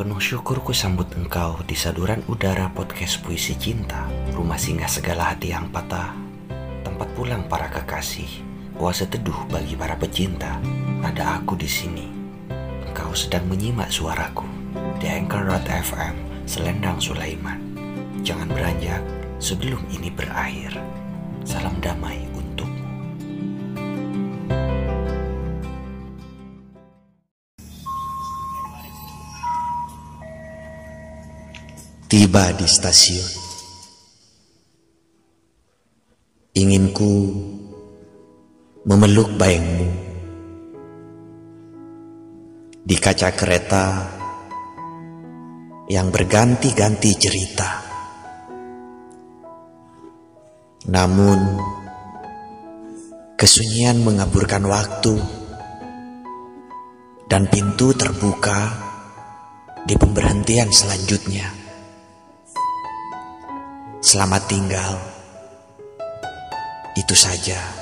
Penuh syukur ku sambut engkau di saduran udara podcast puisi cinta, rumah singgah segala hati yang patah, tempat pulang para kekasih, oase teduh bagi para pecinta. Ada aku di sini. Engkau sedang menyimak suaraku di Anchor.fm Selendang Sulaiman. Jangan beranjak sebelum ini berakhir. Tiba di stasiun. Inginku memeluk bayangmu. Di kaca kereta yang berganti-ganti cerita. Namun, kesunyian mengaburkan waktu dan pintu terbuka di pemberhentian selanjutnya. Selamat tinggal. Itu saja.